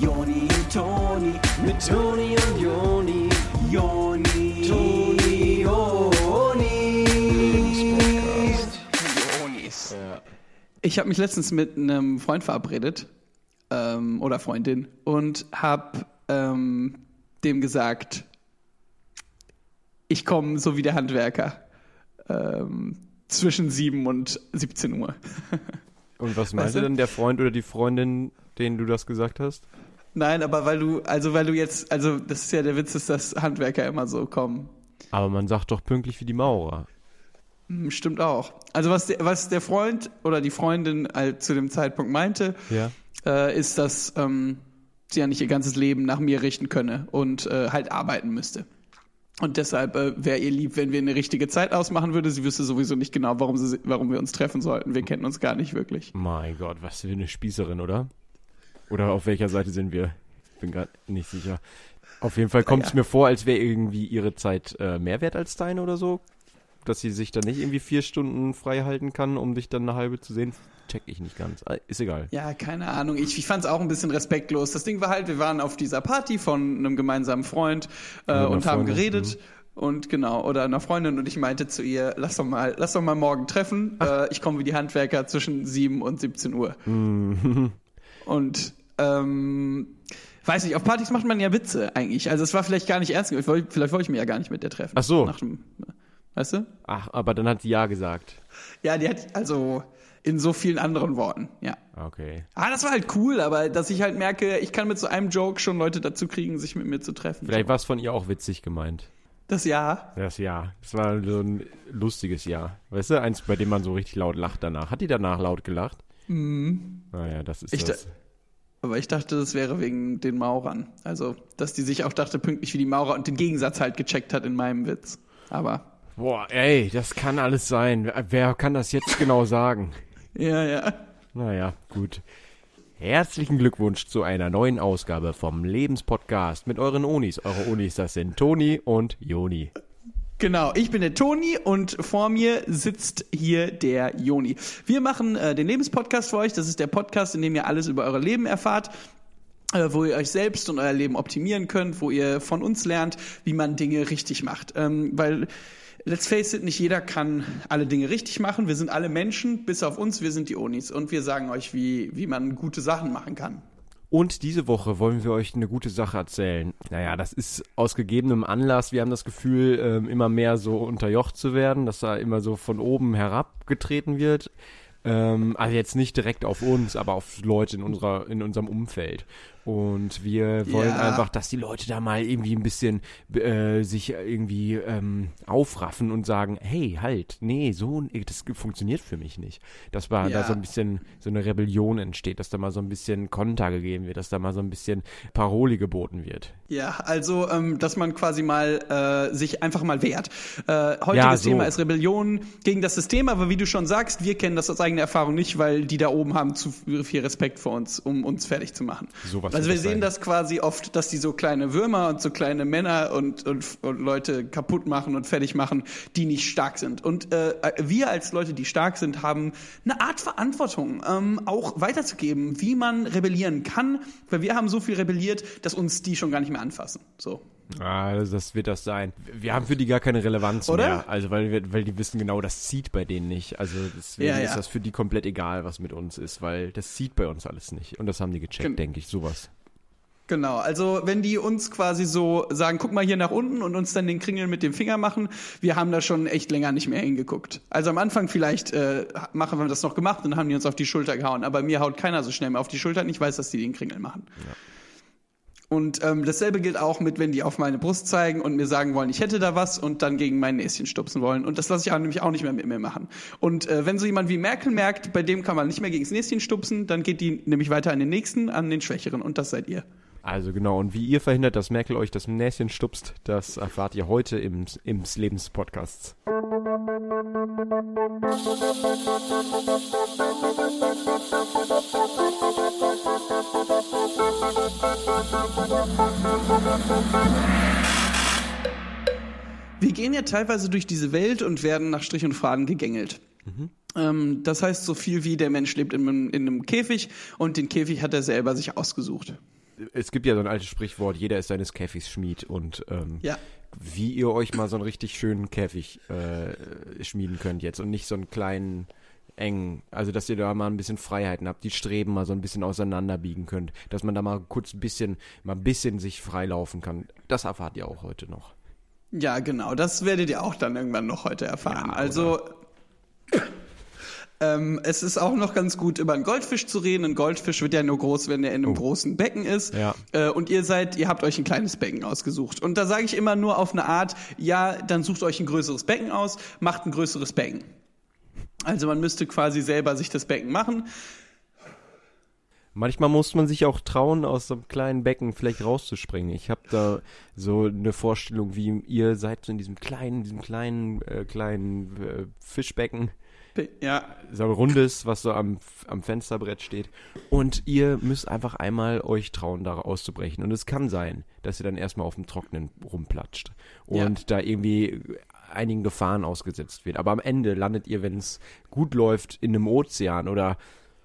Joni und Toni, mit Toni und Joni, Joni, Toni, Joni. Jonis. Ich habe mich letztens mit einem Freund verabredet ähm, oder Freundin und habe ähm, dem gesagt, ich komme so wie der Handwerker ähm, zwischen 7 und 17 Uhr. Und was meinte Weißt du? denn der Freund oder die Freundin, denen du das gesagt hast? Nein, aber weil du, also weil du jetzt, also das ist ja der Witz, ist, dass Handwerker immer so kommen. Aber man sagt doch pünktlich wie die Maurer. Hm, Stimmt auch. Also was der, was der Freund oder die Freundin halt zu dem Zeitpunkt meinte, Ja. äh, ist, dass ähm, sie ja nicht ihr ganzes Leben nach mir richten könne und äh, halt arbeiten müsste. Und deshalb äh, wäre ihr lieb, wenn wir eine richtige Zeit ausmachen würde. Sie wüsste sowieso nicht genau, warum, sie, warum wir uns treffen sollten. Wir kennen uns gar nicht wirklich. Mein Gott, was für eine Spießerin, oder? Oder auf welcher Seite sind wir? Ich bin gerade nicht sicher. Auf jeden Fall kommt es ja. mir vor, als wäre irgendwie ihre Zeit äh, mehr wert als deine oder so. Dass sie sich dann nicht irgendwie vier Stunden frei halten kann, um dich dann eine halbe zu sehen. Check ich nicht ganz. Ah, Ist egal. Ja, keine Ahnung. Ich, ich fand es auch ein bisschen respektlos. Das Ding war halt, wir waren auf dieser Party von einem gemeinsamen Freund äh, und haben Freundin, geredet. Und genau, oder einer Freundin und ich meinte zu ihr, lass doch mal, lass doch mal morgen treffen. Äh, ich komme wie die Handwerker zwischen 7 und 17 Uhr. Und ähm, weiß nicht, auf Partys macht man ja Witze eigentlich. Also es war vielleicht gar nicht ernst Vielleicht wollte ich mich ja gar nicht mit der treffen. Ach so. Nach dem, weißt du? Ach, aber dann hat sie ja gesagt. Ja, die hat also in so vielen anderen Worten, ja. Okay. Ah, das war halt cool, aber dass ich halt merke, ich kann mit so einem Joke schon Leute dazu kriegen, sich mit mir zu treffen. Vielleicht war es von ihr auch witzig gemeint. Das Jahr. Das Jahr. Das war so ein lustiges Jahr. Weißt du, eins, bei dem man so richtig laut lacht danach. Hat die danach laut gelacht? Mhm. Naja, das ist Ich das. Aber ich dachte, das wäre wegen den Maurern. Also, dass die sich auch dachte, pünktlich wie die Maurer und den Gegensatz halt gecheckt hat in meinem Witz. Aber, Boah, ey, das kann alles sein. Wer- kann das jetzt genau sagen? ja, ja. Naja, gut. Herzlichen Glückwunsch zu einer neuen Ausgabe vom Lebenspodcast mit euren Onis. Eure Onis, das sind Toni und Joni. Genau, ich bin der Toni und vor mir sitzt hier der Joni. Wir machen äh, den Lebenspodcast für euch. Das ist der Podcast, in dem ihr alles über euer Leben erfahrt äh, wo ihr euch selbst und euer Leben optimieren könnt, wo ihr von uns lernt, wie man Dinge richtig macht. Ähm, weil, let's face it, nicht jeder kann alle Dinge richtig machen. Wir sind alle Menschen, bis auf uns, wir sind die Onis. Und wir sagen euch, wie, wie man gute Sachen machen kann. Und diese Woche wollen wir euch eine gute Sache erzählen. Naja, das ist aus gegebenem Anlass. Wir haben das Gefühl, ähm, immer mehr so unterjocht zu werden, dass da immer so von oben herabgetreten wird. Ähm, also jetzt nicht direkt auf uns, aber auf Leute in unserer, in unserem Umfeld. Und wir wollen Ja. einfach, dass die Leute da mal irgendwie ein bisschen äh, sich irgendwie ähm, aufraffen und sagen, hey, halt, nee, so, das funktioniert für mich nicht. Dass da Ja. da so ein bisschen so eine Rebellion entsteht, dass da mal so ein bisschen Konter gegeben wird, dass da mal so ein bisschen Paroli geboten wird. Ja, also, ähm, dass man quasi mal äh, sich einfach mal wehrt. Äh, heutiges Ja, so. Thema ist Rebellion gegen das System, aber wie du schon sagst, wir kennen das aus eigener Erfahrung nicht, weil die da oben haben zu viel Respekt vor uns, um uns fertig zu machen. Sowas also wir sehen das quasi oft, dass die so kleine Würmer und so kleine Männer und, und, und Leute kaputt machen und fertig machen, die nicht stark sind. Und äh, wir als Leute, die stark sind, haben eine Art Verantwortung, ähm, auch weiterzugeben, wie man rebellieren kann, weil wir haben so viel rebelliert, dass uns die schon gar nicht mehr anfassen. So. Ah, das wird das sein. Wir haben für die gar keine Relevanz Oder? mehr. Also weil wir, weil die wissen genau, das zieht bei denen nicht. Also deswegen Ja, ja. ist das für die komplett egal, was mit uns ist, weil das zieht bei uns alles nicht. Und das haben die gecheckt, Gen- denke ich, sowas. Genau, also wenn die uns quasi so sagen, guck mal hier nach unten und uns dann den Kringel mit dem Finger machen, wir haben da schon echt länger nicht mehr hingeguckt. Also am Anfang vielleicht äh, machen wir das noch gemacht und dann haben die uns auf die Schulter gehauen, aber mir haut keiner so schnell mehr auf die Schulter und ich weiß, dass die den Kringel machen. Und ähm, dasselbe gilt auch mit, wenn die auf meine Brust zeigen und mir sagen wollen, ich hätte da was und dann gegen mein Näschen stupsen wollen. Und das lasse ich auch, nämlich auch nicht mehr mit mir machen. Und äh, wenn so jemand wie Merkel merkt, bei dem kann man nicht mehr gegen das Näschen stupsen, dann geht die nämlich weiter an den nächsten, an den Schwächeren. Und das seid ihr. Also genau, und wie ihr verhindert, dass Merkel euch das Näschen stupst, das erfahrt ihr heute im, im Lebenspodcast. Wir gehen ja teilweise durch diese Welt und werden nach Strich und Faden gegängelt. Ähm, das heißt so viel wie der Mensch lebt in, einem- in einem Käfig und den Käfig hat er selber sich ausgesucht. Es gibt ja so ein altes Sprichwort, jeder ist seines Käfigs Schmied und ähm, Ja. wie ihr euch mal so einen richtig schönen Käfig äh, schmieden könnt jetzt und nicht so einen kleinen engen, also dass ihr da mal ein bisschen Freiheiten habt, die Streben mal so ein bisschen auseinanderbiegen könnt, dass man da mal kurz ein bisschen, mal ein bisschen sich freilaufen kann. Das erfahrt ihr auch heute noch. Ja, genau. Das werdet ihr auch dann irgendwann noch heute erfahren. Ja, also ähm, es ist auch noch ganz gut, über einen Goldfisch zu reden. Ein Goldfisch wird ja nur groß, wenn er in einem großen Becken ist. Ja. Äh, und ihr seid, ihr habt euch ein kleines Becken ausgesucht. Und da sage ich immer nur auf eine Art, ja, dann sucht euch ein größeres Becken aus, macht ein größeres Becken. Also man müsste quasi selber sich das Becken machen. Manchmal muss man sich auch trauen, aus so einem kleinen Becken vielleicht rauszuspringen. Ich habe da so eine Vorstellung, wie ihr seid so in diesem kleinen, diesem kleinen, äh, kleinen äh, Fischbecken, Ja, so ein rundes, was so am, am Fensterbrett steht. Und ihr müsst einfach einmal euch trauen, da auszubrechen. Und es kann sein, dass ihr dann erstmal auf dem Trocknen rumplatscht und Ja. da irgendwie einigen Gefahren ausgesetzt wird. Aber am Ende landet ihr, wenn es gut läuft, in einem Ozean oder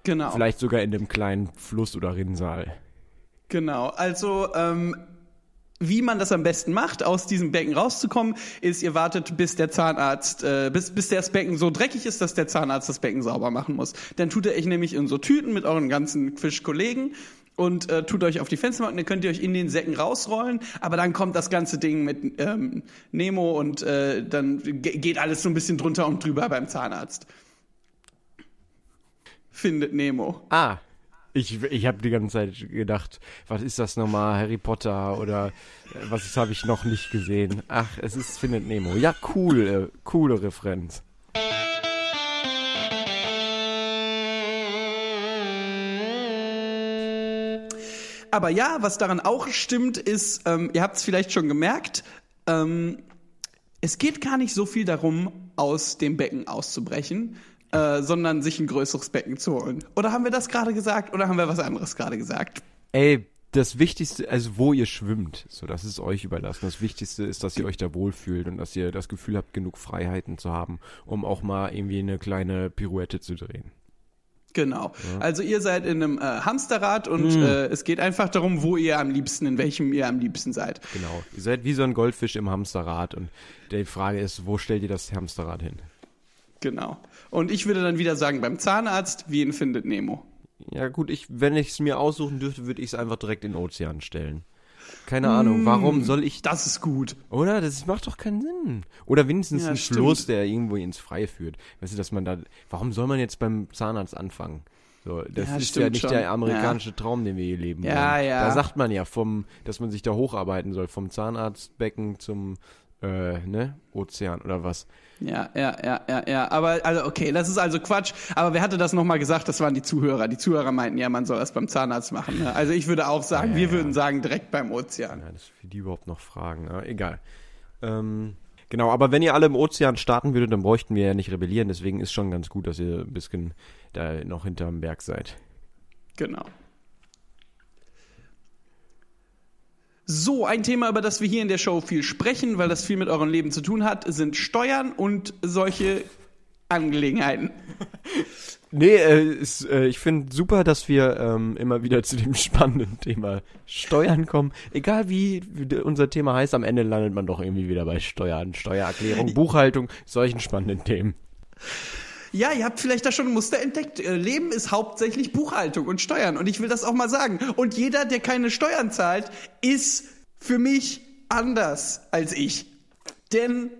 genau. vielleicht sogar in einem kleinen Fluss oder Rinnsal. Genau, also ähm, wie man das am besten macht, aus diesem Becken rauszukommen, ist, ihr wartet, bis der Zahnarzt, äh, bis, bis das Becken so dreckig ist, dass der Zahnarzt das Becken sauber machen muss. Dann tut er euch nämlich in so Tüten mit euren ganzen Fischkollegen und äh, tut euch auf die Fensterbank, dann könnt ihr euch in den Säcken rausrollen, aber dann kommt das ganze Ding mit ähm, Nemo und äh, dann ge- geht alles so ein bisschen drunter und drüber beim Zahnarzt. Findet Nemo. Ah, ich, ich habe die ganze Zeit gedacht, was ist das nochmal, Harry Potter oder äh, was habe ich noch nicht gesehen? Ach, es ist Findet Nemo. Ja, cool, äh, coole Referenz. Aber ja, was daran auch stimmt, ist, ähm, ihr habt es vielleicht schon gemerkt, ähm, es geht gar nicht so viel darum, aus dem Becken auszubrechen, äh, sondern sich ein größeres Becken zu holen. Oder haben wir das gerade gesagt oder haben wir was anderes gerade gesagt? Ey, das Wichtigste, also wo ihr schwimmt, so das ist euch überlassen. Das Wichtigste ist, dass ihr euch da wohlfühlt und dass ihr das Gefühl habt, genug Freiheiten zu haben, um auch mal irgendwie eine kleine Pirouette zu drehen. Genau. Also ihr seid in einem äh, Hamsterrad und äh, es geht einfach darum, wo ihr am liebsten, in welchem ihr am liebsten seid. Genau. Ihr seid wie so ein Goldfisch im Hamsterrad und die Frage ist, wo stellt ihr das Hamsterrad hin? Genau. Und ich würde dann wieder sagen, beim Zahnarzt, wie ihn findet Nemo. Ja gut, ich, wenn ich es mir aussuchen dürfte, würde ich es einfach direkt in den Ozean stellen. Keine Ahnung, warum soll ich... Das ist gut. Oder? Das macht doch keinen Sinn. Oder wenigstens Ja, ein stimmt. Fluss, der irgendwo ins Freie führt. Weißt du, dass man da... Warum soll man jetzt beim Zahnarzt anfangen? So, das Ja, ist ja nicht schon. der amerikanische Traum, den wir hier leben Ja, wollen. ja. Da sagt man ja, vom, dass man sich da hocharbeiten soll, vom Zahnarztbecken zum äh, ne, Ozean oder was. Ja, ja, ja, ja, ja. Aber also okay, das ist also Quatsch. Aber wer hatte das nochmal gesagt? Das waren die Zuhörer. Die Zuhörer meinten ja, man soll das beim Zahnarzt machen. Ne? Also ich würde auch sagen, Ja, wir ja. würden sagen direkt beim Ozean. Ja, das für die überhaupt noch fragen. Ja, egal. Ähm, genau, aber wenn ihr alle im Ozean starten würdet, dann bräuchten wir ja nicht rebellieren. Deswegen ist schon ganz gut, dass ihr ein bisschen da noch hinterm Berg seid. Genau. So, ein Thema, über das wir hier in der Show viel sprechen, weil das viel mit eurem Leben zu tun hat, sind Steuern und solche Angelegenheiten. Nee, äh, ist, äh, ich finde super, dass wir ähm, immer wieder zu dem spannenden Thema Steuern kommen. Egal wie, wie unser Thema heißt, am Ende landet man doch irgendwie wieder bei Steuern, Steuererklärung, Buchhaltung, solchen spannenden Themen. Ja, ihr habt vielleicht da schon ein Muster entdeckt. Äh, Leben ist hauptsächlich Buchhaltung und Steuern. Und ich will das auch mal sagen. Und jeder, der keine Steuern zahlt, ist für mich anders als ich. Denn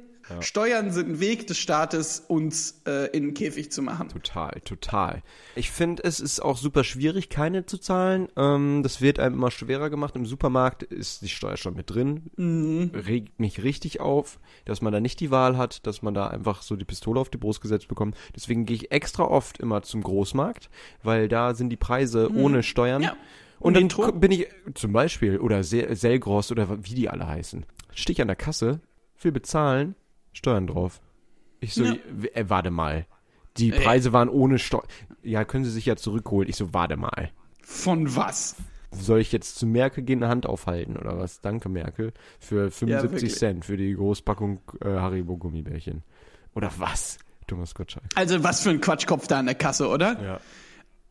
Steuern sind ein Weg des Staates, uns äh, in den Käfig zu machen. Total, total. Ich finde, es ist auch super schwierig, keine zu zahlen. Ähm, das wird einem immer schwerer gemacht. Im Supermarkt ist die Steuer schon mit drin. Regt mich richtig auf, dass man da nicht die Wahl hat, dass man da einfach so die Pistole auf die Brust gesetzt bekommt. Deswegen gehe ich extra oft immer zum Großmarkt, weil da sind die Preise ohne Steuern. Ja. Und dann Metro? bin ich zum Beispiel, oder Se- Selgros oder wie die alle heißen, stehe ich an der Kasse, will bezahlen, Steuern drauf. Ich so, Ja. äh, warte mal. Die Preise waren ohne Steuern. Ja, können Sie sich ja zurückholen. Ich so, warte mal. Von was? Soll ich jetzt zu Merkel gehen, eine Hand aufhalten oder was? Danke, Merkel. Für 75 wirklich. Cent für die Großpackung äh, Haribo Gummibärchen. Oder was? Thomas Gottschalk. Also was für ein Quatschkopf da an der Kasse, oder? Ja.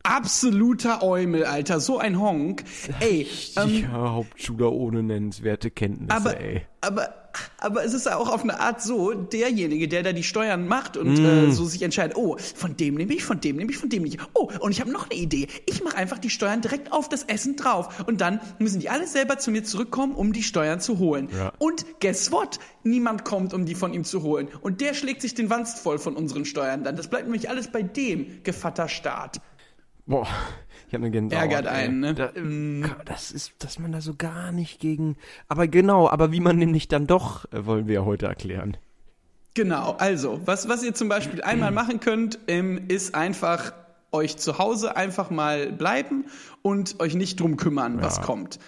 Absoluter Eumel, Alter. So ein Honk. Ey, ähm, ja, Hauptschüler ohne nennenswerte Kenntnisse, aber, ey. aber, aber es ist auch auf eine Art so, derjenige, der da die Steuern macht und äh, so sich entscheidet, oh, von dem nehme ich, von dem nehme ich, von dem ich. Oh, und ich habe noch eine Idee. Ich mache einfach die Steuern direkt auf das Essen drauf. Und dann müssen die alle selber zu mir zurückkommen, um die Steuern zu holen. Ja. Und guess what? Niemand kommt, um die von ihm zu holen. Und der schlägt sich den Wanst voll von unseren Steuern dann. Das bleibt nämlich alles bei dem Gevatter Staat. Boah, ich habe eine Gänsehaut. Ärgert einen, ne? Da, äh, Das ist, dass man da so gar nicht gegen. Aber genau, aber wie man nämlich dann doch, äh, wollen wir ja heute erklären. Genau, also, was, was ihr zum Beispiel einmal machen könnt, ähm, ist einfach euch zu Hause einfach mal bleiben und euch nicht drum kümmern, was Ja. kommt.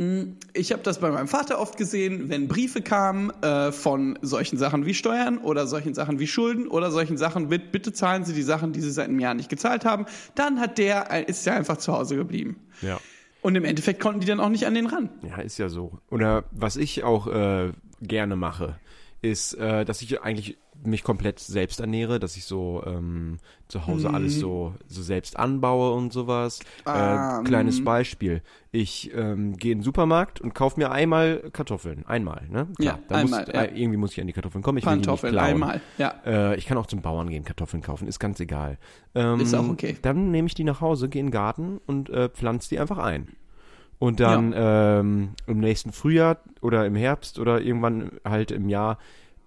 Mm, Ich habe das bei meinem Vater oft gesehen, wenn Briefe kamen äh, von solchen Sachen wie Steuern oder solchen Sachen wie Schulden oder solchen Sachen mit, bitte zahlen Sie die Sachen, die Sie seit einem Jahr nicht gezahlt haben, dann hat der, äh, ist der einfach zu Hause geblieben. Ja. Und im Endeffekt konnten die dann auch nicht an den ran. Ja, ist ja so. Oder was ich auch äh, gerne mache, ist, äh, dass ich eigentlich mich komplett selbst ernähre, dass ich so ähm, zu Hause alles so, so selbst anbaue und sowas. Ah, äh, kleines Beispiel. Ich ähm, gehe in den Supermarkt und kaufe mir einmal Kartoffeln. Einmal, ne? Ja, da einmal, muss, ja. äh, irgendwie muss ich an die Kartoffeln kommen. Ich will die nicht Pantoffeln, klauen. einmal, ja. Äh, ich kann auch zum Bauern gehen, Kartoffeln kaufen, ist ganz egal. Ähm, Ist auch okay. Dann nehme ich die nach Hause, gehe in den Garten und äh, pflanze die einfach ein. Und dann ähm, im nächsten Frühjahr oder im Herbst oder irgendwann halt im Jahr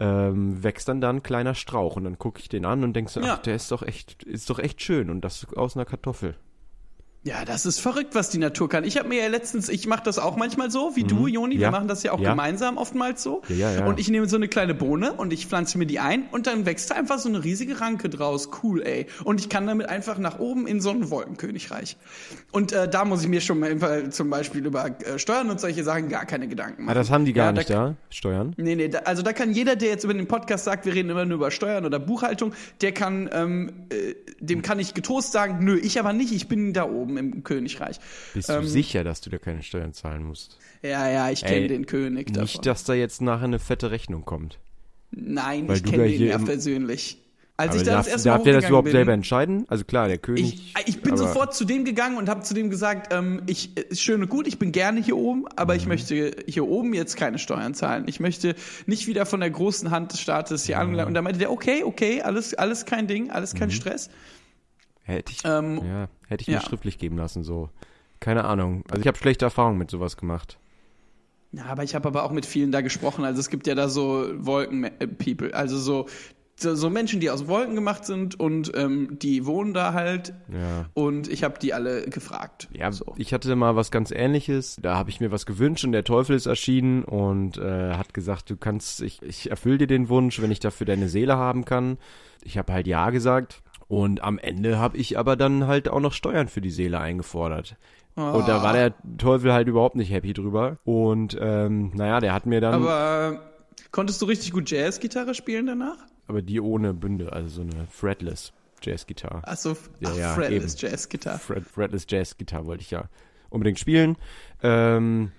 ähm, wächst dann da ein kleiner Strauch und dann gucke ich den an und denke so, Ja. ach, der ist doch echt, ist doch echt schön und das aus einer Kartoffel. Ja, das ist verrückt, was die Natur kann. Ich habe mir ja letztens, ich mache das auch manchmal so, wie du, Joni. Wir Mhm. Ja. machen das ja auch Ja. gemeinsam oftmals so. Ja, ja, ja. Und ich nehme so eine kleine Bohne und ich pflanze mir die ein und dann wächst da einfach so eine riesige Ranke draus. Cool, ey. Und ich kann damit einfach nach oben in so ein Wolkenkönigreich. Und äh, da muss ich mir schon mal zum Beispiel über äh, Steuern und solche Sachen gar keine Gedanken Ah, machen. das haben die gar Ja, nicht da, Steuern. Nee, nee, da, also da kann jeder, der jetzt über den Podcast sagt, wir reden immer nur über Steuern oder Buchhaltung, der kann, ähm, äh, dem kann ich getoast sagen, nö, ich aber nicht, ich bin da oben im Königreich. Bist Ähm, du sicher, dass du da keine Steuern zahlen musst? Ja, ja, ich kenne den König davon. Nicht, dass da jetzt nachher eine fette Rechnung kommt. Nein, weil ich kenne den ja persönlich. Als ich da darf, das erste Mal darf der das überhaupt bin, selber entscheiden? Also klar, der König. ich, ich bin sofort zu dem gegangen und habe zu dem gesagt, ähm, ich ist schön und gut, ich bin gerne hier oben, aber Mhm. ich möchte hier oben jetzt keine Steuern zahlen. Ich möchte nicht wieder von der großen Hand des Staates hier angelangt. Und da meinte der, okay, okay, alles, alles kein Ding, alles Mhm. kein Stress. Hätte ich, Ähm, ja, hätte ich mir ja. schriftlich geben lassen, so. Keine Ahnung. Also ich habe schlechte Erfahrungen mit sowas gemacht. Ja, aber ich habe aber auch mit vielen da gesprochen. Also es gibt ja da so Wolken-People, also so, so, so Menschen, die aus Wolken gemacht sind und ähm, die wohnen da halt. Ja. Und ich habe die alle gefragt. Ja, so. ich hatte mal was ganz ähnliches. Da habe ich mir was gewünscht und der Teufel ist erschienen und äh, hat gesagt, du kannst, ich, ich erfülle dir den Wunsch, wenn ich dafür deine Seele haben kann. Ich habe halt ja gesagt. Und am Ende habe ich aber dann halt auch noch Steuern für die Seele eingefordert. Und da war der Teufel halt überhaupt nicht happy drüber. Und ähm, naja, der hat mir dann, aber, Aber konntest du richtig gut Jazz-Gitarre spielen danach? die ohne Bünde, also so eine fretless Jazzgitarre. Achso, Ja, ach, ja, Fretless. Jazz-Gitarre. Fred, fretless Jazzgitarre wollte ich ja unbedingt spielen. Ähm,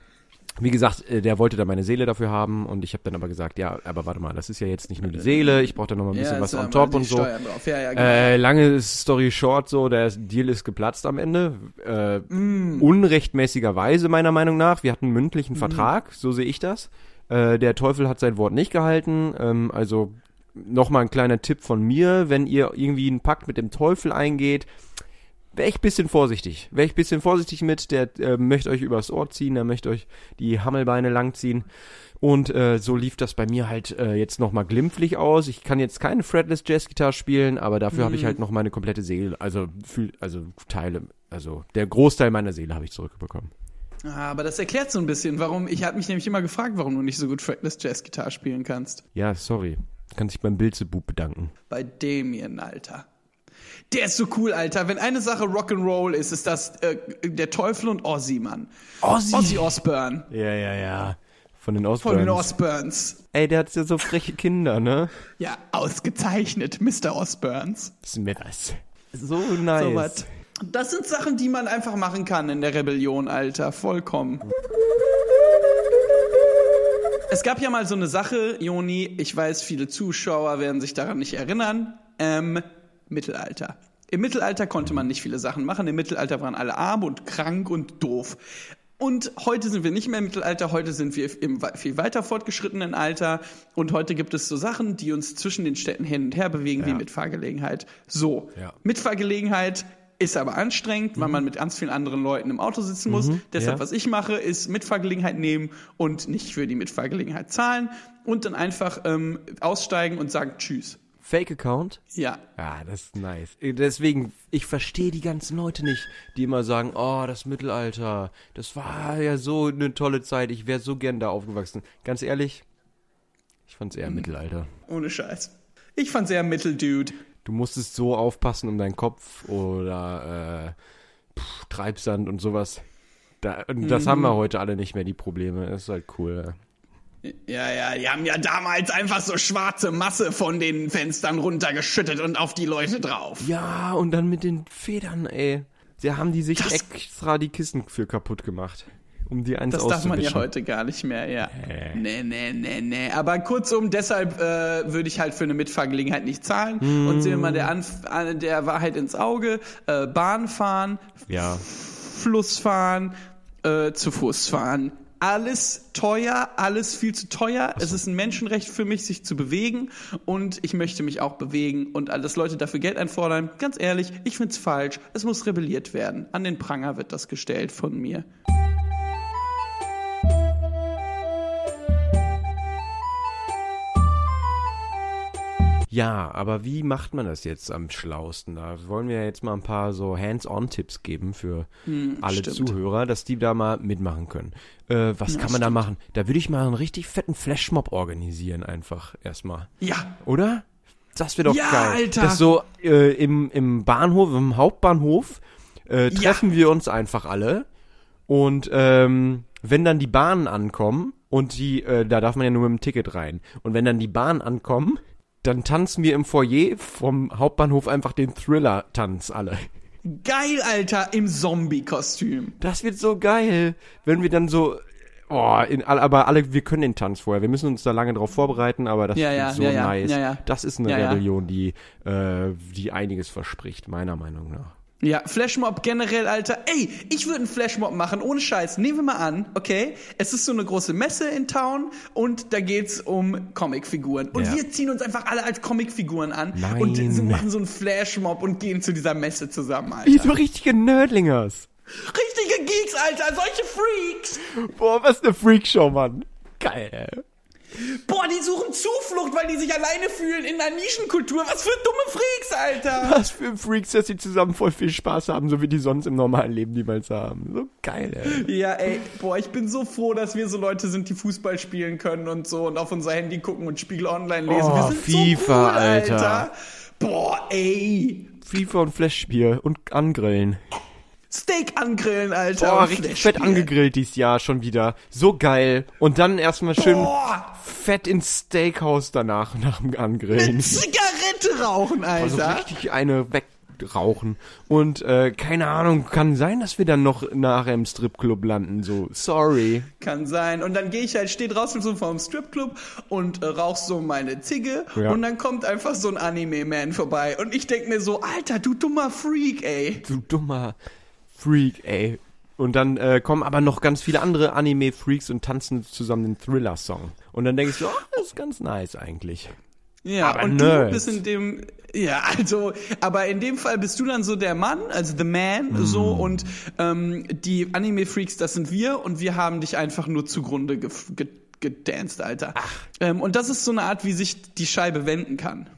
wie gesagt, äh, der wollte da meine Seele dafür haben und ich habe dann aber gesagt, ja, aber warte mal, das ist ja jetzt nicht nur die Seele, ich brauche da noch mal ein bisschen was ist on top und so. Ja, ja, genau. Äh, lange Story short, so, der Deal ist geplatzt am Ende. Äh, Mm. Unrechtmäßigerweise, meiner Meinung nach. Wir hatten einen mündlichen Vertrag, so sehe ich das. Äh, der Teufel hat sein Wort nicht gehalten. Ähm, also nochmal ein kleiner Tipp von mir, wenn ihr irgendwie einen Pakt mit dem Teufel eingeht, wäre ich bisschen vorsichtig. Wäre ich bisschen vorsichtig mit, der äh, möchte euch übers Ohr ziehen, der möchte euch die Hammelbeine langziehen. Und äh, so lief das bei mir halt äh, jetzt nochmal glimpflich aus. Ich kann jetzt keine Fretless Jazz Gitarre spielen, aber dafür habe ich halt noch meine komplette Seele, also fühl, also Teile, also der Großteil meiner Seele habe ich zurückbekommen. Ah, aber das erklärt so ein bisschen, warum. Ich habe mich nämlich immer gefragt, warum du nicht so gut Fretless Jazz-Gitarre spielen kannst. Ja, sorry. Kann sich beim Bilzebub bedanken. Bei Damien, Alter. Der ist so cool, Alter. Wenn eine Sache Rock'n'Roll ist, ist das äh, der Teufel und Ozzy, Mann. Ozzy? Ozzy Osbourne. Ja, ja, ja. Von den Von Osborns. den Osbournes. Ey, der hat ja so freche Kinder, ne? Ja, ausgezeichnet, Mr. Osbournes. Smithers. So nice. So was. Das sind Sachen, die man einfach machen kann in der Rebellion, Alter. Vollkommen. Es gab ja mal so eine Sache, Joni, ich weiß, viele Zuschauer werden sich daran nicht erinnern. Ähm, Mittelalter. Im Mittelalter konnte man nicht viele Sachen machen. Im Mittelalter waren alle arm und krank und doof. Und heute sind wir nicht mehr im Mittelalter, heute sind wir im viel weiter fortgeschrittenen Alter. Und heute gibt es so Sachen, die uns zwischen den Städten hin und her bewegen, wie Ja. Mitfahrgelegenheit. So, Ja. Mitfahrgelegenheit ist aber anstrengend, weil man mit ganz vielen anderen Leuten im Auto sitzen muss. Deshalb, ja. was ich mache, ist Mitfahrgelegenheit nehmen und nicht für die Mitfahrgelegenheit zahlen und dann einfach ähm, aussteigen und sagen Tschüss. Fake-Account? Ja, Ja, das ist nice. Deswegen, ich verstehe die ganzen Leute nicht, die immer sagen, oh, das Mittelalter, das war ja so eine tolle Zeit, ich wäre so gern da aufgewachsen. Ganz ehrlich, ich fand's eher Mittelalter. ohne Scheiß. Ich fand's eher Mitteldude. Du musstest so aufpassen um deinen Kopf oder äh, pff, Treibsand und sowas. Da, und das haben wir heute alle nicht mehr, die Probleme. Das ist halt cool. Ja, ja, die haben ja damals einfach so schwarze Masse von den Fenstern runtergeschüttet und auf die Leute drauf. Ja, und dann mit den Federn, ey. Sie haben die sich Das- extra die Kissen für kaputt gemacht. Um die eins Das darf man ja heute gar nicht mehr, ja. Nee, nee, nee, nee. Aber kurzum, deshalb äh, würde ich halt für eine Mitfahrgelegenheit nicht zahlen. Und sehen wir mal der, Anf äh, der Wahrheit ins Auge. Äh, Bahn fahren, Ja. Fluss fahren, äh, zu Fuß fahren. Alles teuer, alles viel zu teuer. Es ist ein Menschenrecht für mich, sich zu bewegen und ich möchte mich auch bewegen und dass Leute dafür Geld einfordern. Ganz ehrlich, ich find's falsch. Es muss rebelliert werden. An den Pranger wird das gestellt von mir. Ja, aber wie macht man das jetzt am schlausten? Da wollen wir jetzt mal ein paar so Hands-on-Tipps geben für alle stimmt. Zuhörer, dass die da mal mitmachen können. Äh, was kann man da machen? Da würde ich mal einen richtig fetten Flashmob organisieren, einfach erstmal. Ja, Oder? Das wäre doch Ja, geil. Alter. Das so äh, im, im Bahnhof, im Hauptbahnhof, äh, Ja. treffen wir uns einfach alle. Und ähm, wenn dann die Bahnen ankommen und die, äh, da darf man ja nur mit dem Ticket rein. Und wenn dann die Bahnen ankommen, dann tanzen wir im Foyer vom Hauptbahnhof einfach den Thriller-Tanz alle. geil, Alter, im Zombie-Kostüm. Das wird so geil, wenn wir dann so, oh, in, aber alle, wir können den Tanz vorher. Wir müssen uns da lange drauf vorbereiten, aber das Ja, wird ja, so ja, nice. ja, ja. Das ist eine. Rebellion, die, äh, die einiges verspricht, meiner Meinung nach. Ja, Flashmob generell, Alter. Ey, ich würde einen Flashmob machen, ohne Scheiß. Nehmen wir mal an, okay? Es ist so eine große Messe in Town und da geht's um Comicfiguren. Und Ja. wir ziehen uns einfach alle als Comicfiguren an Nein. und machen so einen Flashmob und gehen zu dieser Messe zusammen, Alter. Wie so richtige Nerdlingers. Richtige Geeks, Alter, solche Freaks. Boah, was eine Freakshow, Mann. Geil. Boah, die suchen Zuflucht, weil die sich alleine fühlen in einer Nischenkultur. Was für dumme Freaks, Alter. Was für Freaks, dass sie zusammen voll viel Spaß haben, so wie die sonst im normalen Leben niemals haben. So geil, ey. Ja, ey, boah, ich bin so froh, dass wir so Leute sind, die Fußball spielen können und so und auf unser Handy gucken und Spiegel online lesen. Oh, wir sind FIFA, so cool, Alter. Alter. Boah, ey. FIFA und Flashspiel und angrillen. Steak angrillen, Alter. Boah, richtig fett angegrillt dieses Jahr schon wieder. So geil. Und dann erstmal schön Boah, fett ins Steakhouse danach, nach dem Angrillen. Zigarette rauchen, Also Alter. richtig eine wegrauchen. Und äh, keine Ahnung, kann sein, dass wir dann noch nachher im Stripclub landen. So, sorry. Kann sein. Und dann gehe ich halt, steh draußen so vor dem Stripclub und äh, rauch so meine Zigge. Ja. Und dann kommt einfach so ein Anime-Man vorbei. Und ich denk mir so, Alter, du dummer Freak, ey. Du dummer Freak, ey. Und dann äh, kommen aber noch ganz viele andere Anime-Freaks und tanzen zusammen den Thriller-Song. Und dann denke ich so, oh, das ist ganz nice eigentlich. Ja, Aber und Nerds. du bist in dem, ja, also, aber in dem Fall bist du dann so der Mann, also the man, Mm. so, und ähm, die Anime-Freaks, das sind wir, und wir haben dich einfach nur zugrunde ge ge gedanced, Alter. Ähm, und das ist so eine Art, wie sich die Scheibe wenden kann.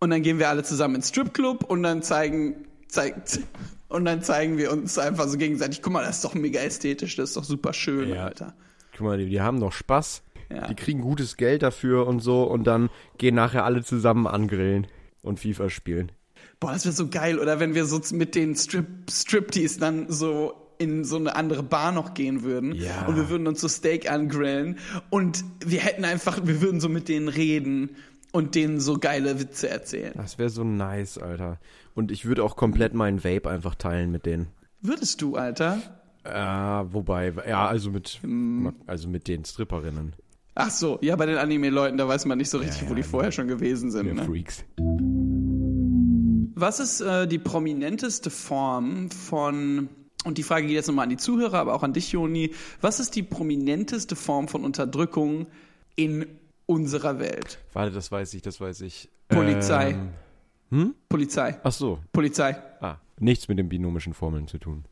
Und dann gehen wir alle zusammen ins Stripclub und dann zeigen, zeigt, und dann zeigen wir uns einfach so gegenseitig, guck mal, das ist doch mega ästhetisch, das ist doch super schön, Ja. Alter. Guck mal, die, die haben doch Spaß. Ja. Die kriegen gutes Geld dafür und so. Und dann gehen nachher alle zusammen angrillen und FIFA spielen. Boah, das wäre so geil, oder wenn wir so mit den Strip Striptease dann so in so eine andere Bar noch gehen würden Ja. und wir würden uns so Steak angrillen und wir hätten einfach, wir würden so mit denen reden und denen so geile Witze erzählen. Das wäre so nice, Alter. Und ich würde auch komplett meinen Vape einfach teilen mit denen. Würdest du, Alter? Äh, wobei, ja, also mit, also mit den Stripperinnen. Ach so, ja, bei den Anime-Leuten, da weiß man nicht so richtig, Ja, wo die ja, vorher schon gewesen sind. Ne? Freaks. Was ist äh, die prominenteste Form von, und die Frage geht jetzt nochmal an die Zuhörer, aber auch an dich, Joni, was ist die prominenteste Form von Unterdrückung in unserer Welt? Warte, das weiß ich, das weiß ich. Polizei. Ähm, hm? Polizei. Ach so. Polizei. Ah, nichts mit den binomischen Formeln zu tun.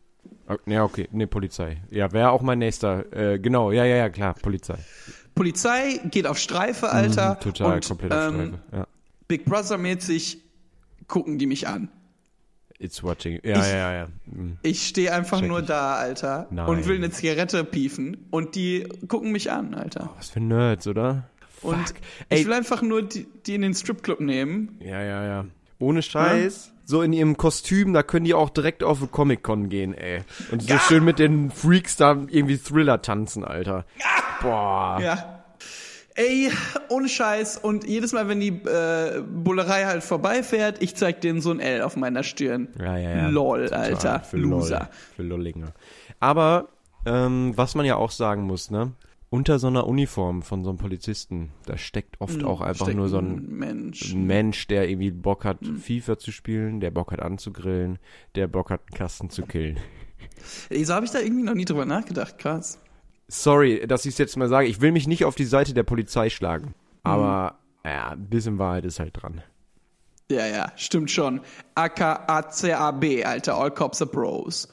Ah, Ja, okay. Nee, Polizei. Ja, wäre auch mein nächster. Äh, genau, ja, ja, ja, klar, Polizei. Polizei geht auf Streife, Alter. Mhm, total, und, komplett auf ähm, Streife. Ja. Big Brother mäßig gucken die mich an. It's watching. Ja, Ich- ja, ja, ja. Mhm. Ich stehe einfach Check nur ich. da, Alter, Nein. und will eine Zigarette piefen und die gucken mich an, Alter. Was für Nerds, oder? Und Fuck. ich Ey, will einfach nur die, die in den Stripclub nehmen. ja, ja, ja. Ohne Scheiß. So in ihrem Kostüm, da können die auch direkt auf Comic-Con gehen, ey. Und so schön mit den Freaks da irgendwie Thriller tanzen, Alter. Boah. Ja. Ey, ohne Scheiß. Und jedes Mal, wenn die äh, Bullerei halt vorbeifährt, ich zeig denen so ein L auf meiner Stirn. Ja, ja, ja. Lol, Total. Alter. Für Loser. Lol. Für Lollinger. Aber, ähm, was man ja auch sagen muss, ne? Unter so einer Uniform von so einem Polizisten, da steckt oft auch einfach nur so ein, Mensch. ein Mensch, der irgendwie Bock hat, Hm. FIFA zu spielen, der Bock hat anzugrillen, der Bock hat, einen Kasten zu killen. Ey, so habe ich da irgendwie noch nie drüber nachgedacht. Krass. Sorry, dass ich es jetzt mal sage. Ich will mich nicht auf die Seite der Polizei schlagen. Hm. Aber, ja, ein bisschen Wahrheit ist halt dran. Ja, ja, stimmt schon. AKACAB, Alter, All Cops are Bros.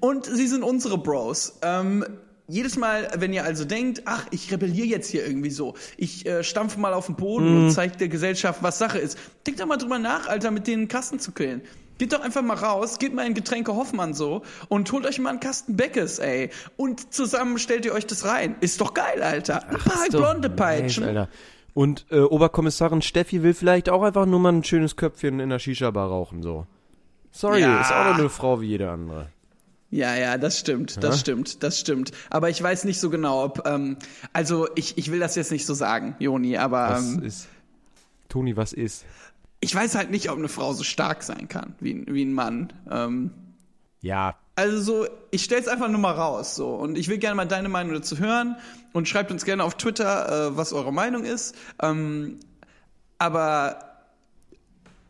Und sie sind unsere Bros. Ähm, jedes Mal, wenn ihr also denkt, ach, ich rebelliere jetzt hier irgendwie so, ich äh, stampfe mal auf den Boden Mhm. und zeige der Gesellschaft, was Sache ist. Denkt doch mal drüber nach, Alter, mit denen Kasten zu killen. Geht doch einfach mal raus, geht mal in Getränke Hoffmann so und holt euch mal einen Kasten Beckes, ey. Und zusammen stellt ihr euch das rein. Ist doch geil, Alter. Ein paar blonde Peitschen. Alter. Und äh, Oberkommissarin Steffi will vielleicht auch einfach nur mal ein schönes Köpfchen in der Shisha-Bar rauchen, so. Sorry, Ja. ist auch nur eine Frau wie jede andere. Ja, ja, das stimmt, das Ja? stimmt, das stimmt. Aber ich weiß nicht so genau, ob, ähm, also ich, ich will das jetzt nicht so sagen, Joni, aber Was ähm, ist. Toni, was ist? ich weiß halt nicht, ob eine Frau so stark sein kann wie, wie ein Mann. Ähm, Ja, also so, ich stell's einfach nur mal raus, so. Und ich will gerne mal deine Meinung dazu hören und schreibt uns gerne auf Twitter, äh, was eure Meinung ist. Ähm, aber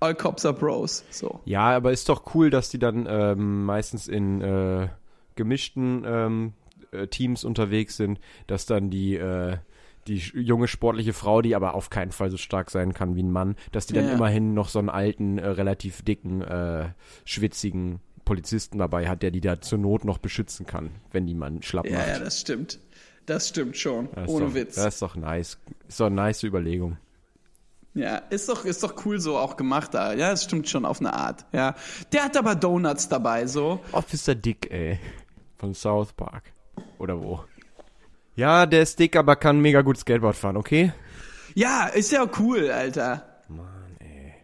all cops are bros, so. ja, aber ist doch cool, dass die dann ähm, meistens in äh, gemischten ähm, äh, Teams unterwegs sind, dass dann die äh, die junge sportliche Frau, die aber auf keinen Fall so stark sein kann wie ein Mann, dass die dann Ja. immerhin noch so einen alten, äh, relativ dicken, äh, schwitzigen Polizisten dabei hat, der die da zur Not noch beschützen kann, wenn die man schlapp Ja, macht. ja, das stimmt. Das stimmt schon. Das Ohne doch, Witz. Das ist doch nice. Ist doch eine nice Überlegung. Ja, ist doch, ist doch cool so auch gemacht da. Ja, es stimmt schon auf eine Art. Ja. Der hat aber Donuts dabei, so. Officer Dick, ey. Von South Park. Oder wo? Ja, der ist dick, aber kann mega gut Skateboard fahren, okay? Ja, ist ja auch cool, Alter. Mann, ey.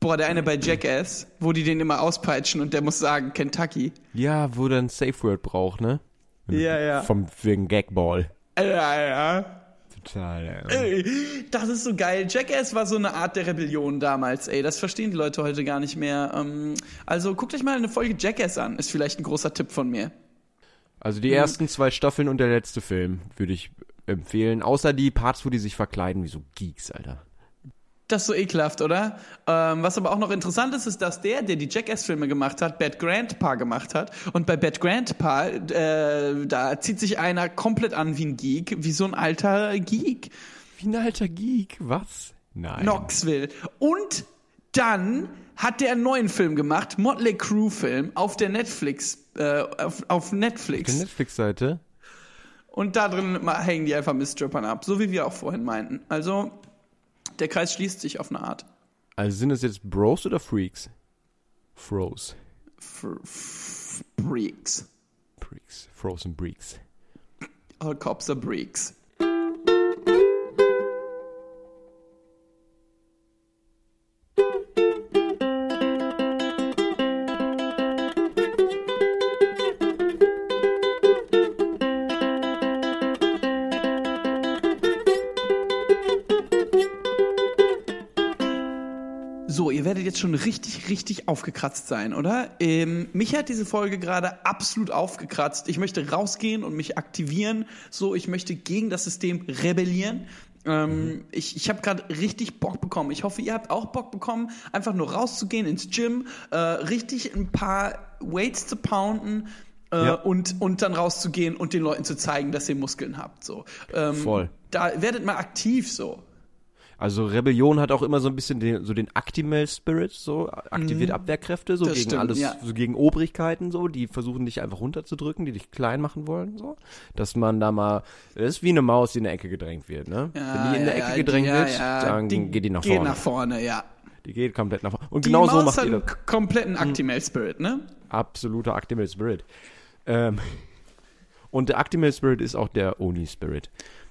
Boah, der eine bei Jackass, wo die den immer auspeitschen und der muss sagen, Kentucky. Ja, wo der ein Safe Word braucht, ne? Ja, ja. Vom, wegen Gagball. Ja, ja. Total, ey. Ey, Das ist so geil. Jackass war so eine Art der Rebellion damals, ey. Das verstehen die Leute heute gar nicht mehr. Ähm, Also guckt euch mal eine Folge Jackass an. Ist vielleicht ein großer Tipp von mir. Also die ersten zwei Staffeln und der letzte Film würde ich empfehlen. Außer die Parts, wo die sich verkleiden wie so Geeks, Alter. Das ist so ekelhaft, oder? Ähm, was aber auch noch interessant ist, ist, dass der, der die Jackass-Filme gemacht hat, Bad Grandpa gemacht hat. Und bei Bad Grandpa, äh, da zieht sich einer komplett an wie ein Geek, wie so ein alter Geek. Wie ein alter Geek, was? Nein. Knoxville. Und dann hat der einen neuen Film gemacht, Motley Crue-Film, auf der Netflix, äh, auf, auf Netflix. Netflix-Seite? Und da drin hängen die einfach mit Strippern ab, so wie wir auch vorhin meinten. Also, der Kreis schließt sich auf eine Art. Also sind es jetzt Bros oder Freaks? Froze. Freaks. Freaks. Frozen Breaks. All cops are breaks. Schon richtig, richtig aufgekratzt sein, oder? Ähm, mich hat diese Folge gerade absolut aufgekratzt. Ich möchte rausgehen und mich aktivieren. So, ich möchte gegen das System rebellieren. Ähm, Ich, ich habe gerade richtig Bock bekommen. Ich hoffe, ihr habt auch Bock bekommen, einfach nur rauszugehen ins Gym, äh, richtig ein paar Weights zu pounden. Äh, Ja. und, und dann rauszugehen und den Leuten zu zeigen, dass ihr Muskeln habt. So. Ähm, Voll. Da werdet mal aktiv so. Also Rebellion hat auch immer so ein bisschen den, so den Actimel Spirit, so aktiviert Abwehrkräfte, so Mhm. Das gegen stimmt, alles, ja. so gegen Obrigkeiten, so, die versuchen dich einfach runterzudrücken, die dich klein machen wollen, so. Dass man da mal, das ist wie eine Maus, die in der Ecke gedrängt wird, ne? Wenn die in der Ecke gedrängt ja, wird, ja, dann geht die nach geht vorne. nach vorne, ja. Die geht komplett nach vorne. Und Die genau so Maus macht hat ihr einen kompletten Actimel Spirit, ne? Absoluter Actimel Spirit. Ähm, und der Actimel Spirit ist auch der Oni Spirit.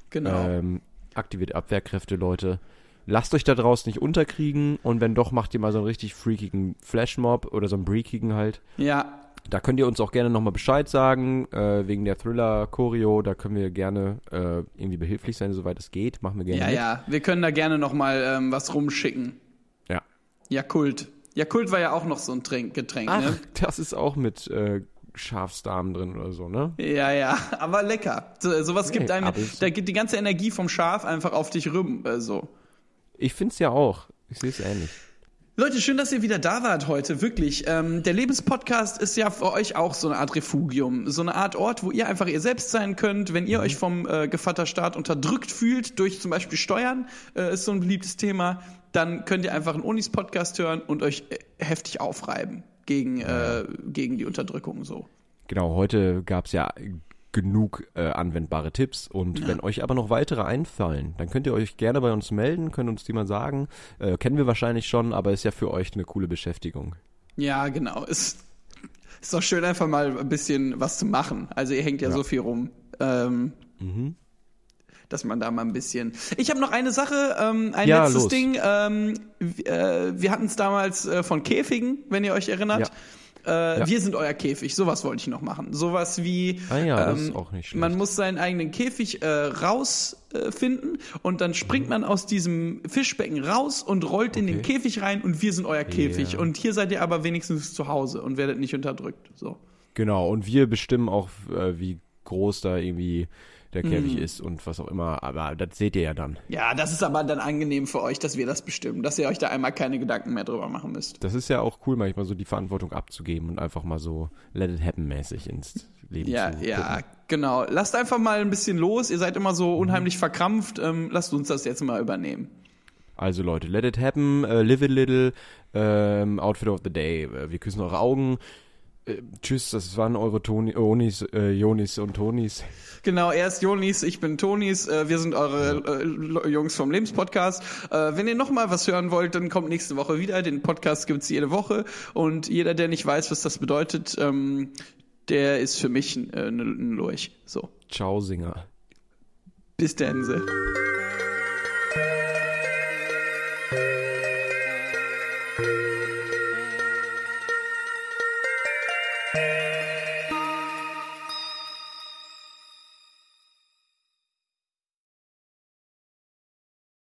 Genau. Ähm, aktiviert Abwehrkräfte, Leute. Lasst euch da draußen nicht unterkriegen und wenn doch, macht ihr mal so einen richtig freakigen Flashmob oder so einen breakigen halt. ja, Da könnt ihr uns auch gerne nochmal Bescheid sagen, äh, wegen der Thriller-Choreo, da können wir gerne äh, irgendwie behilflich sein, soweit es geht. Machen wir gerne ja, mit. ja. Wir können da gerne noch mal ähm, was rumschicken. Ja. Jakult. Jakult war ja auch noch so ein Trink, Getränk, Ach, ne? das ist auch mit äh, Schafsdarm drin oder so, ne? Ja, ja, aber lecker. So, sowas gibt Nee, einem, da geht die ganze Energie vom Schaf einfach auf dich rüber. Äh, so. Ich find's ja auch. Ich sehe es ähnlich. Leute, schön, dass ihr wieder da wart heute, wirklich. Ähm, der Lebenspodcast ist ja für euch auch so eine Art Refugium, so eine Art Ort, wo ihr einfach ihr selbst sein könnt, wenn ihr euch vom äh, Gevatterstaat unterdrückt fühlt, durch zum Beispiel Steuern, äh, ist so ein beliebtes Thema, dann könnt ihr einfach einen Unis-Podcast hören und euch äh, heftig aufreiben gegen, äh, gegen die Unterdrückung so. Genau, heute gab's ja genug äh, anwendbare Tipps und wenn euch aber noch weitere einfallen, dann könnt ihr euch gerne bei uns melden, könnt uns die mal sagen. Äh, kennen wir wahrscheinlich schon, aber ist ja für euch eine coole Beschäftigung. Ja, genau. Ist, ist doch schön, einfach mal ein bisschen was zu machen. Also ihr hängt ja, Ja. so viel rum. Ähm, Dass man da mal ein bisschen. Ich habe noch eine Sache, ähm, ein Ja, letztes los. Ding. Ähm, äh, wir hatten es damals äh, von Käfigen, wenn ihr euch erinnert. Äh, Ja. Wir sind euer Käfig. Sowas wollte ich noch machen. Sowas wie. Ah ja, das ähm, ist auch nicht schlecht. Man muss seinen eigenen Käfig äh, rausfinden äh, und dann springt man aus diesem Fischbecken raus und rollt in den Okay. Käfig rein und wir sind euer Käfig. Und hier seid ihr aber wenigstens zu Hause und werdet nicht unterdrückt. So. Genau, und wir bestimmen auch, äh, wie groß da irgendwie der Käfig Mhm. ist und was auch immer, aber das seht ihr ja dann. Ja, das ist aber dann angenehm für euch, dass wir das bestimmen, dass ihr euch da einmal keine Gedanken mehr drüber machen müsst. Das ist ja auch cool, manchmal so die Verantwortung abzugeben und einfach mal so let it happen mäßig ins Leben Ja, zu ja, gucken. genau. Lasst einfach mal ein bisschen los. Ihr seid immer so unheimlich verkrampft. Ähm, lasst uns das jetzt mal übernehmen. Also Leute, let it happen, äh, live it little, ähm, Outfit of the Day, äh, wir küssen eure Augen. Äh, tschüss, das waren eure Toni, Onis, äh, Jonis und Tonis. Genau, er ist Jonis, ich bin Tonis. Äh, wir sind eure äh, Jungs vom Lebenspodcast. Äh, wenn ihr noch mal was hören wollt, dann kommt nächste Woche wieder. Den Podcast gibt's jede Woche. Und jeder, der nicht weiß, was das bedeutet, ähm, der ist für mich ein, ein Lurch. So, Ciao, Singer. bis dann.